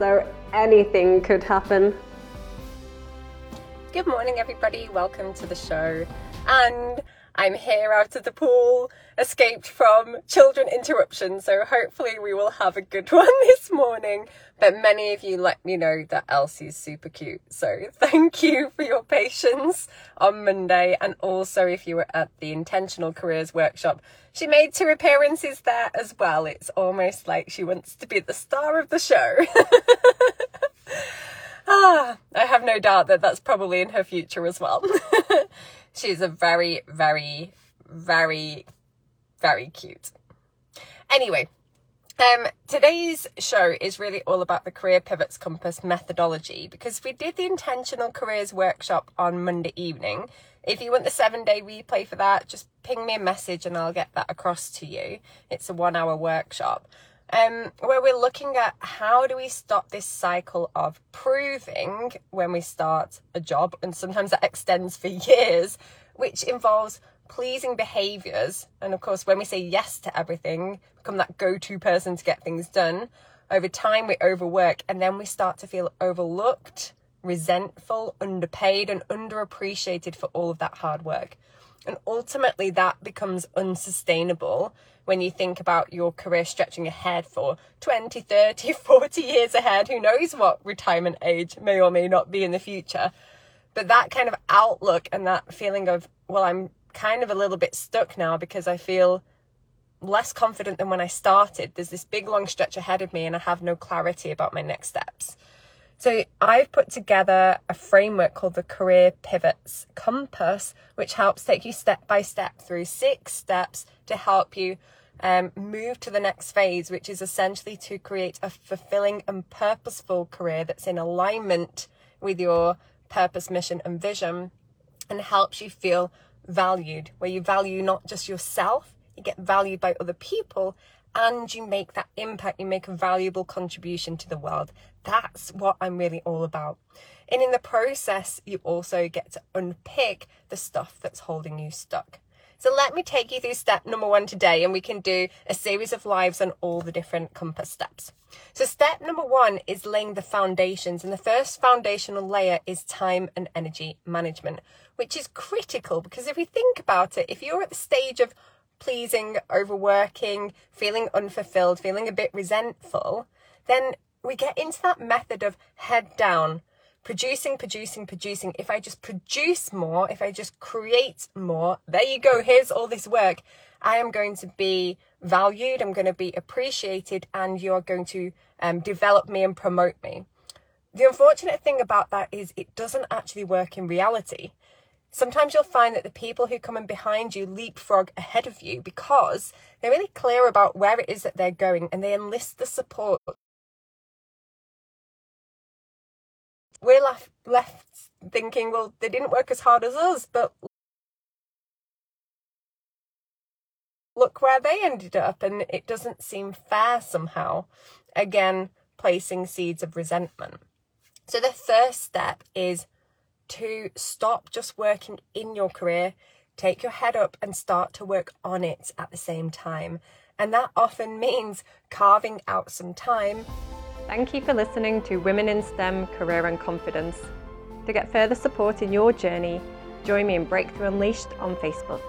so anything could happen. Good morning, everybody. Welcome to the show. And I'm here out of the pool, escaped from children interruption, so hopefully we will have a good one this morning. But many of you let me know that Elsie's super cute, so thank you for your patience on Monday. And also, if you were at the Intentional Careers Workshop, she made two appearances there as well. It's almost like she wants to be the star of the show. ah, I have no doubt that that's probably in her future as well. She's a very, very, very, very cute. Anyway, um, today's show is really all about the Career Pivots Compass methodology because we did the Intentional Careers Workshop on Monday evening. If you want the seven day replay for that, just ping me a message and I'll get that across to you. It's a one hour workshop um, where we're looking at how do we stop this cycle of proving when we start a job, and sometimes that extends for years, which involves pleasing behaviors. And of course, when we say yes to everything, become that go to person to get things done. Over time, we overwork and then we start to feel overlooked, resentful, underpaid, and underappreciated for all of that hard work. And ultimately, that becomes unsustainable when you think about your career stretching ahead for 20, 30, 40 years ahead. Who knows what retirement age may or may not be in the future. But that kind of outlook and that feeling of, well, I'm kind of a little bit stuck now because I feel less confident than when I started. There's this big long stretch ahead of me and I have no clarity about my next steps. So I've put together a framework called the Career Pivots Compass, which helps take you step by step through six steps to help you um, move to the next phase, which is essentially to create a fulfilling and purposeful career that's in alignment with your purpose, mission, and vision and helps you feel valued, where you value not just yourself, you get valued by other people and you make that impact, you make a valuable contribution to the world. That's what I'm really all about. And in the process, you also get to unpick the stuff that's holding you stuck. So let me take you through step number one today, and we can do a series of lives on all the different compass steps. So, step number one is laying the foundations, and the first foundational layer is time and energy management, which is critical because if we think about it, if you're at the stage of pleasing, overworking, feeling unfulfilled, feeling a bit resentful, then we get into that method of head down, producing, producing, producing. If I just produce more, if I just create more, there you go, here's all this work. I am going to be valued, I'm going to be appreciated, and you're going to um, develop me and promote me. The unfortunate thing about that is it doesn't actually work in reality. Sometimes you'll find that the people who come in behind you leapfrog ahead of you because they're really clear about where it is that they're going and they enlist the support. We're left, left thinking, well, they didn't work as hard as us, but look where they ended up, and it doesn't seem fair somehow. Again, placing seeds of resentment. So, the first step is to stop just working in your career, take your head up and start to work on it at the same time. And that often means carving out some time. Thank you for listening to Women in STEM Career and Confidence. To get further support in your journey, join me in Breakthrough Unleashed on Facebook.